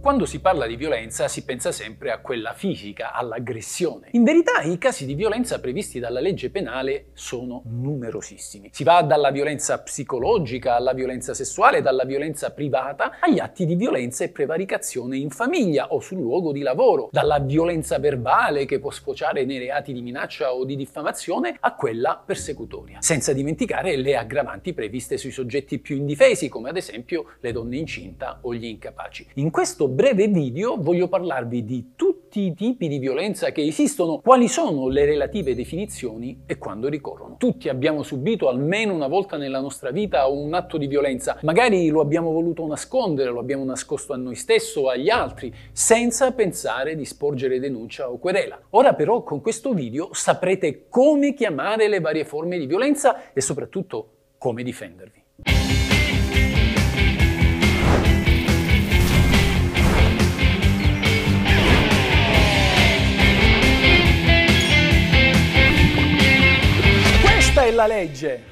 Quando si parla di violenza si pensa sempre a quella fisica, all'aggressione. In verità i casi di violenza previsti dalla legge penale sono numerosissimi. Si va dalla violenza psicologica alla violenza sessuale, dalla violenza privata agli atti di violenza e prevaricazione in famiglia o sul luogo di lavoro, dalla violenza verbale che può sfociare nei reati di minaccia o di diffamazione a quella persecutoria. Senza dimenticare le aggravanti previste sui soggetti più indifesi, come ad esempio le donne incinta o gli incapaci. In questo breve video voglio parlarvi di tutti i tipi di violenza che esistono, quali sono le relative definizioni e quando ricorrono. Tutti abbiamo subito almeno una volta nella nostra vita un atto di violenza, magari lo abbiamo voluto nascondere, lo abbiamo nascosto a noi stesso o agli altri, senza pensare di sporgere denuncia o querela. Ora però con questo video saprete come chiamare le varie forme di violenza e soprattutto come difendervi. Questa è la legge.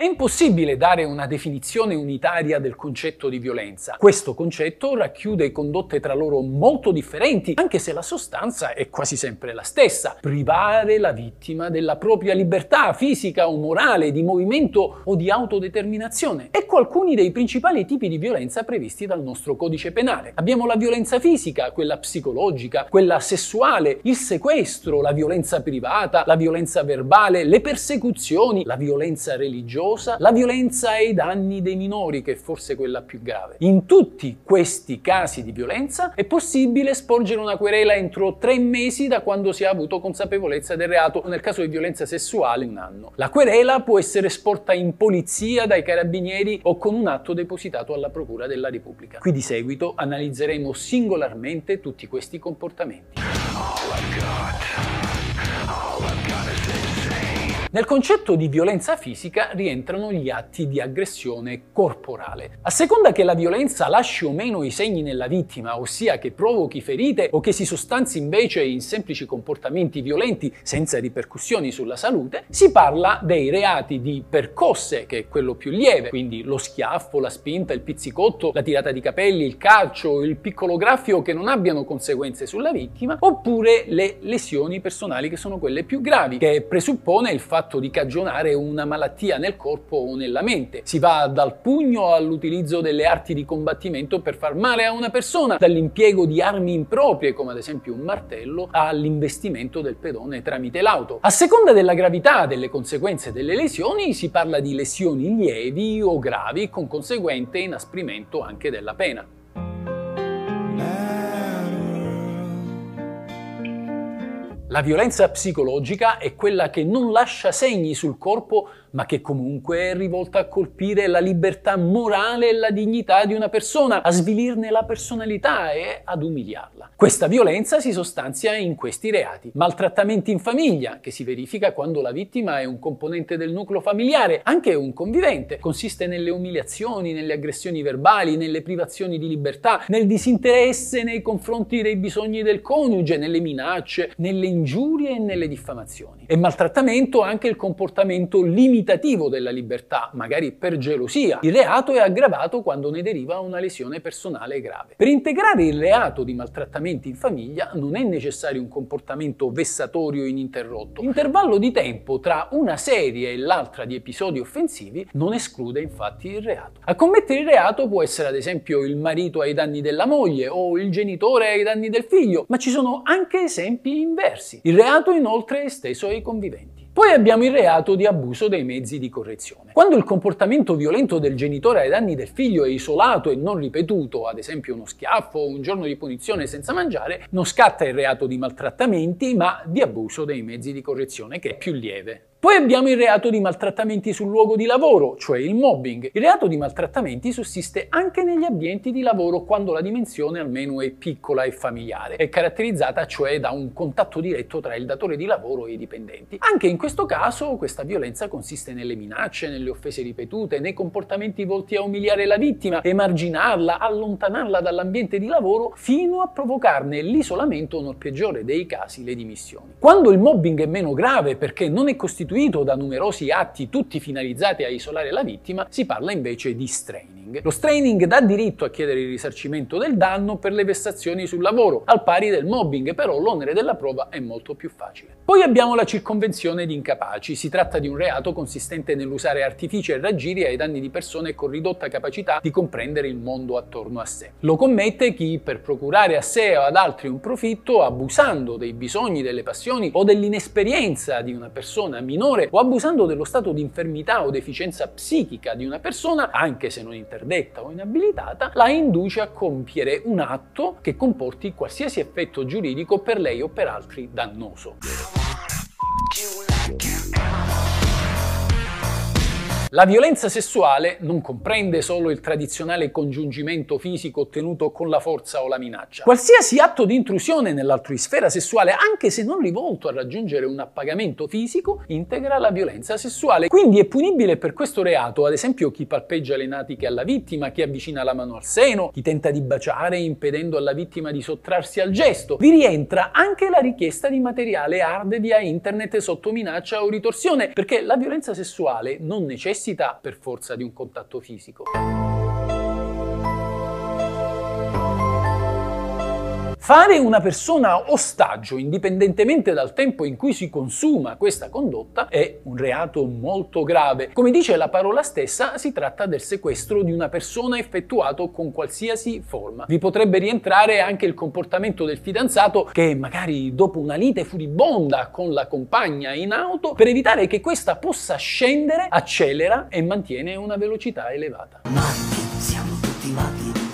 È impossibile dare una definizione unitaria del concetto di violenza. Questo concetto racchiude condotte tra loro molto differenti, anche se la sostanza è quasi sempre la stessa. Privare la vittima della propria libertà fisica o morale, di movimento o di autodeterminazione. Ecco alcuni dei principali tipi di violenza previsti dal nostro codice penale. Abbiamo la violenza fisica, quella psicologica, quella sessuale, il sequestro, la violenza privata, la violenza verbale, le persecuzioni, la violenza religiosa, religiosa, la violenza ai danni dei minori, che è forse quella più grave. In tutti questi casi di violenza è possibile sporgere una querela entro tre mesi da quando si ha avuto consapevolezza del reato, nel caso di violenza sessuale un anno. La querela può essere sporta in polizia dai carabinieri o con un atto depositato alla Procura della Repubblica. Qui di seguito analizzeremo singolarmente tutti questi comportamenti. Oh nel concetto di violenza fisica rientrano gli atti di aggressione corporale. A seconda che la violenza lasci o meno i segni nella vittima, ossia che provochi ferite o che si sostanzi invece in semplici comportamenti violenti senza ripercussioni sulla salute, si parla dei reati di percosse, che è quello più lieve, quindi lo schiaffo, la spinta, il pizzicotto, la tirata di capelli, il calcio, il piccolo graffio che non abbiano conseguenze sulla vittima, oppure le lesioni personali che sono quelle più gravi, che presuppone il fatto fatto di cagionare una malattia nel corpo o nella mente. Si va dal pugno all'utilizzo delle arti di combattimento per far male a una persona, dall'impiego di armi improprie come ad esempio un martello all'investimento del pedone tramite l'auto. A seconda della gravità delle conseguenze delle lesioni si parla di lesioni lievi o gravi con conseguente inasprimento anche della pena. La violenza psicologica è quella che non lascia segni sul corpo ma che comunque è rivolta a colpire la libertà morale e la dignità di una persona, a svilirne la personalità e ad umiliarla. Questa violenza si sostanzia in questi reati. Maltrattamenti in famiglia, che si verifica quando la vittima è un componente del nucleo familiare, anche un convivente, consiste nelle umiliazioni, nelle aggressioni verbali, nelle privazioni di libertà, nel disinteresse nei confronti dei bisogni del coniuge, nelle minacce, nelle ingiurie e nelle diffamazioni. E maltrattamento anche il comportamento limitativo della libertà, magari per gelosia. Il reato è aggravato quando ne deriva una lesione personale grave. Per integrare il reato di maltrattamenti in famiglia non è necessario un comportamento vessatorio ininterrotto. L'intervallo di tempo tra una serie e l'altra di episodi offensivi non esclude infatti il reato. A commettere il reato può essere ad esempio il marito ai danni della moglie o il genitore ai danni del figlio, ma ci sono anche esempi inversi. Il reato inoltre è esteso ai conviventi. Poi abbiamo il reato di abuso dei mezzi di correzione. Quando il comportamento violento del genitore ai danni del figlio è isolato e non ripetuto, ad esempio uno schiaffo o un giorno di punizione senza mangiare, non scatta il reato di maltrattamenti, ma di abuso dei mezzi di correzione, che è più lieve. Poi abbiamo il reato di maltrattamenti sul luogo di lavoro, cioè il mobbing. Il reato di maltrattamenti sussiste anche negli ambienti di lavoro quando la dimensione almeno è piccola e familiare. È caratterizzata cioè da un contatto diretto tra il datore di lavoro e i dipendenti. Anche in questo caso questa violenza consiste nelle minacce, nelle offese ripetute, nei comportamenti volti a umiliare la vittima, emarginarla, allontanarla dall'ambiente di lavoro fino a provocarne l'isolamento o nel peggiore dei casi le dimissioni. Quando il mobbing è meno grave perché non è costituito costituito da numerosi atti tutti finalizzati a isolare la vittima, si parla invece di straining. Lo straining dà diritto a chiedere il risarcimento del danno per le vessazioni sul lavoro, al pari del mobbing, però l'onere della prova è molto più facile. Poi abbiamo la circonvenzione di incapaci. Si tratta di un reato consistente nell'usare artifici e raggiri ai danni di persone con ridotta capacità di comprendere il mondo attorno a sé. Lo commette chi, per procurare a sé o ad altri un profitto, abusando dei bisogni, delle passioni o dell'inesperienza di una persona minore o abusando dello stato di infermità o deficienza psichica di una persona, anche se non interdetta o inabilitata, la induce a compiere un atto che comporti qualsiasi effetto giuridico per lei o per altri dannoso. La violenza sessuale non comprende solo il tradizionale congiungimento fisico ottenuto con la forza o la minaccia. Qualsiasi atto di intrusione nell'altruisfera sessuale, anche se non rivolto a raggiungere un appagamento fisico, integra la violenza sessuale. Quindi è punibile per questo reato, ad esempio, chi palpeggia le natiche alla vittima, chi avvicina la mano al seno, chi tenta di baciare impedendo alla vittima di sottrarsi al gesto. Vi rientra anche la richiesta di materiale hard via internet sotto minaccia o ritorsione, perché la violenza sessuale non necessita necessità per forza di un contatto fisico. Fare una persona ostaggio, indipendentemente dal tempo in cui si consuma questa condotta, è un reato molto grave. Come dice la parola stessa, si tratta del sequestro di una persona effettuato con qualsiasi forma. Vi potrebbe rientrare anche il comportamento del fidanzato che magari dopo una lite furibonda con la compagna in auto, per evitare che questa possa scendere, accelera e mantiene una velocità elevata. Matti, siamo tutti matti,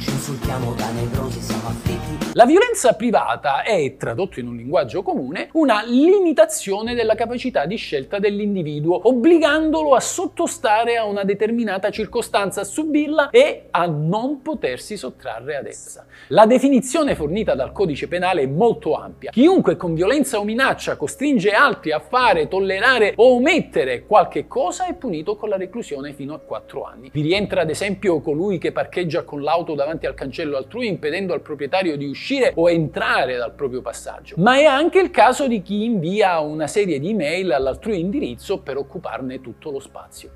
urliamoci, insultiamo da nevrosi, siamo affetti la violenza privata è, tradotto in un linguaggio comune, una limitazione della capacità di scelta dell'individuo, obbligandolo a sottostare a una determinata circostanza, a subirla e a non potersi sottrarre ad essa. La definizione fornita dal codice penale è molto ampia. Chiunque con violenza o minaccia costringe altri a fare, tollerare o omettere qualche cosa è punito con la reclusione fino a 4 anni. Vi rientra ad esempio colui che parcheggia con l'auto davanti al cancello altrui impedendo al proprietario di uscire uscire o entrare dal proprio passaggio, ma è anche il caso di chi invia una serie di email all'altrui indirizzo per occuparne tutto lo spazio.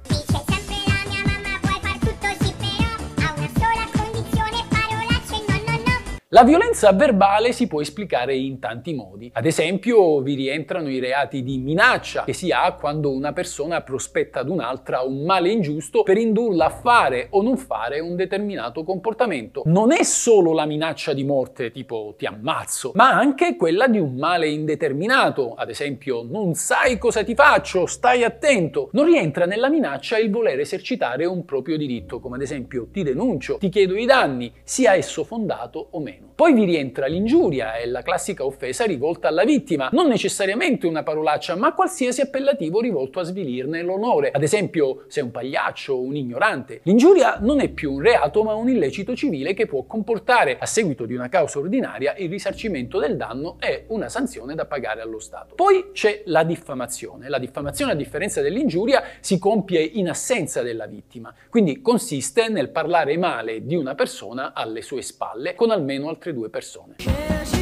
La violenza verbale si può esplicare in tanti modi. Ad esempio, vi rientrano i reati di minaccia che si ha quando una persona prospetta ad un'altra un male ingiusto per indurla a fare o non fare un determinato comportamento. Non è solo la minaccia di morte, tipo ti ammazzo, ma anche quella di un male indeterminato, ad esempio non sai cosa ti faccio, stai attento. Non rientra nella minaccia il voler esercitare un proprio diritto, come ad esempio ti denuncio, ti chiedo i danni, sia esso fondato o meno. Poi vi rientra l'ingiuria, è la classica offesa rivolta alla vittima, non necessariamente una parolaccia, ma qualsiasi appellativo rivolto a svilirne l'onore. Ad esempio, sei un pagliaccio un ignorante. L'ingiuria non è più un reato, ma un illecito civile che può comportare, a seguito di una causa ordinaria, il risarcimento del danno e una sanzione da pagare allo Stato. Poi c'è la diffamazione. La diffamazione, a differenza dell'ingiuria, si compie in assenza della vittima, quindi consiste nel parlare male di una persona alle sue spalle con almeno altre due persone.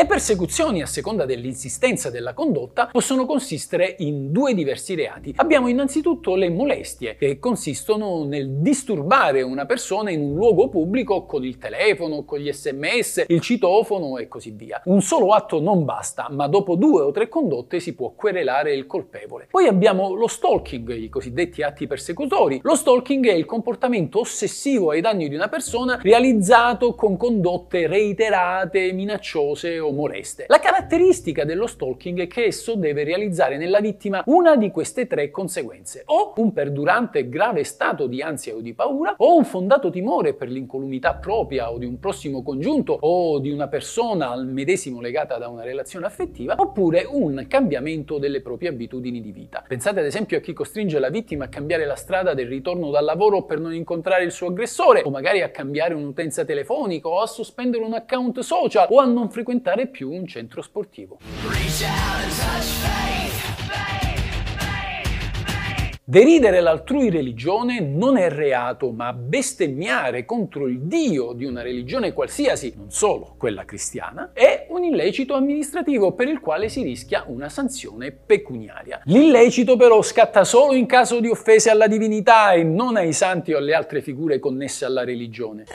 Le persecuzioni, a seconda dell'insistenza della condotta, possono consistere in due diversi reati. Abbiamo innanzitutto le molestie, che consistono nel disturbare una persona in un luogo pubblico con il telefono, con gli sms, il citofono e così via. Un solo atto non basta, ma dopo due o tre condotte si può querelare il colpevole. Poi abbiamo lo stalking, i cosiddetti atti persecutori. Lo stalking è il comportamento ossessivo ai danni di una persona realizzato con condotte reiterate, minacciose o moleste. La caratteristica dello stalking è che esso deve realizzare nella vittima una di queste tre conseguenze, o un perdurante grave stato di ansia o di paura, o un fondato timore per l'incolumità propria o di un prossimo congiunto o di una persona al medesimo legata da una relazione affettiva, oppure un cambiamento delle proprie abitudini di vita. Pensate ad esempio a chi costringe la vittima a cambiare la strada del ritorno dal lavoro per non incontrare il suo aggressore, o magari a cambiare un'utenza telefonica, o a sospendere un account social, o a non frequentare frequentare più un centro sportivo. Deridere l'altrui religione non è reato, ma bestemmiare contro il Dio di una religione qualsiasi, non solo quella cristiana, è un illecito amministrativo per il quale si rischia una sanzione pecuniaria. L'illecito però scatta solo in caso di offese alla divinità e non ai santi o alle altre figure connesse alla religione.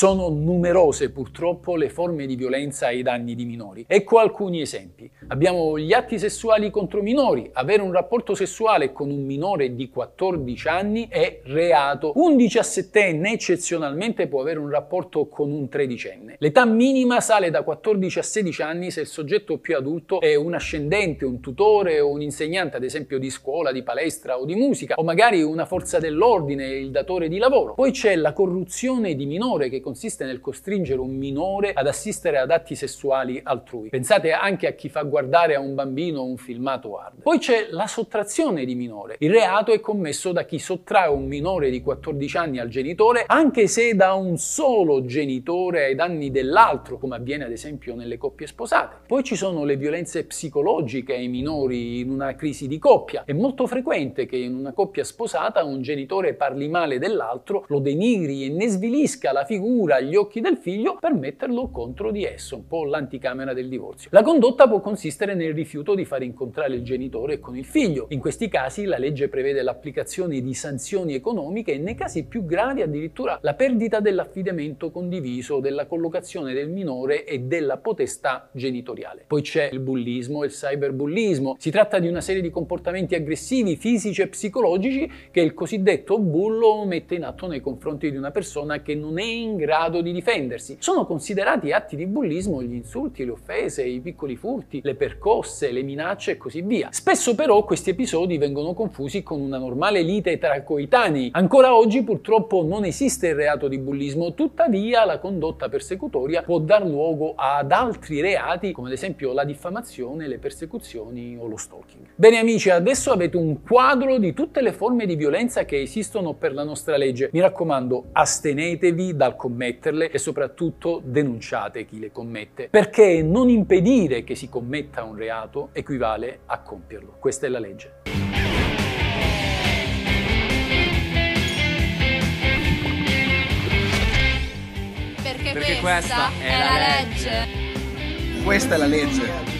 Sono numerose purtroppo le forme di violenza ai danni di minori. Ecco alcuni esempi. Abbiamo gli atti sessuali contro minori. Avere un rapporto sessuale con un minore di 14 anni è reato. Un 17enne eccezionalmente può avere un rapporto con un tredicenne. L'età minima sale da 14 a 16 anni se il soggetto più adulto è un ascendente, un tutore o un insegnante, ad esempio di scuola, di palestra o di musica, o magari una forza dell'ordine, il datore di lavoro. Poi c'è la corruzione di minore che consiste nel costringere un minore ad assistere ad atti sessuali altrui. Pensate anche a chi fa guardare a un bambino un filmato hard. Poi c'è la sottrazione di minore. Il reato è commesso da chi sottrae un minore di 14 anni al genitore, anche se da un solo genitore ai danni dell'altro, come avviene ad esempio nelle coppie sposate. Poi ci sono le violenze psicologiche ai minori in una crisi di coppia. È molto frequente che in una coppia sposata un genitore parli male dell'altro, lo denigri e ne svilisca la figura paura agli occhi del figlio per metterlo contro di esso, un po' l'anticamera del divorzio. La condotta può consistere nel rifiuto di far incontrare il genitore con il figlio. In questi casi la legge prevede l'applicazione di sanzioni economiche e nei casi più gravi addirittura la perdita dell'affidamento condiviso, della collocazione del minore e della potestà genitoriale. Poi c'è il bullismo e il cyberbullismo. Si tratta di una serie di comportamenti aggressivi, fisici e psicologici che il cosiddetto bullo mette in atto nei confronti di una persona che non è in grado di difendersi. Sono considerati atti di bullismo gli insulti, le offese, i piccoli furti, le percosse, le minacce e così via. Spesso però questi episodi vengono confusi con una normale lite tra coetanei. Ancora oggi purtroppo non esiste il reato di bullismo, tuttavia la condotta persecutoria può dar luogo ad altri reati come ad esempio la diffamazione, le persecuzioni o lo stalking. Bene amici, adesso avete un quadro di tutte le forme di violenza che esistono per la nostra legge. Mi raccomando, astenetevi dal comportamento commetterle e soprattutto denunciate chi le commette, perché non impedire che si commetta un reato equivale a compierlo. Questa è la legge. Perché, Perché questa, è, è la legge. legge. Questa è la legge.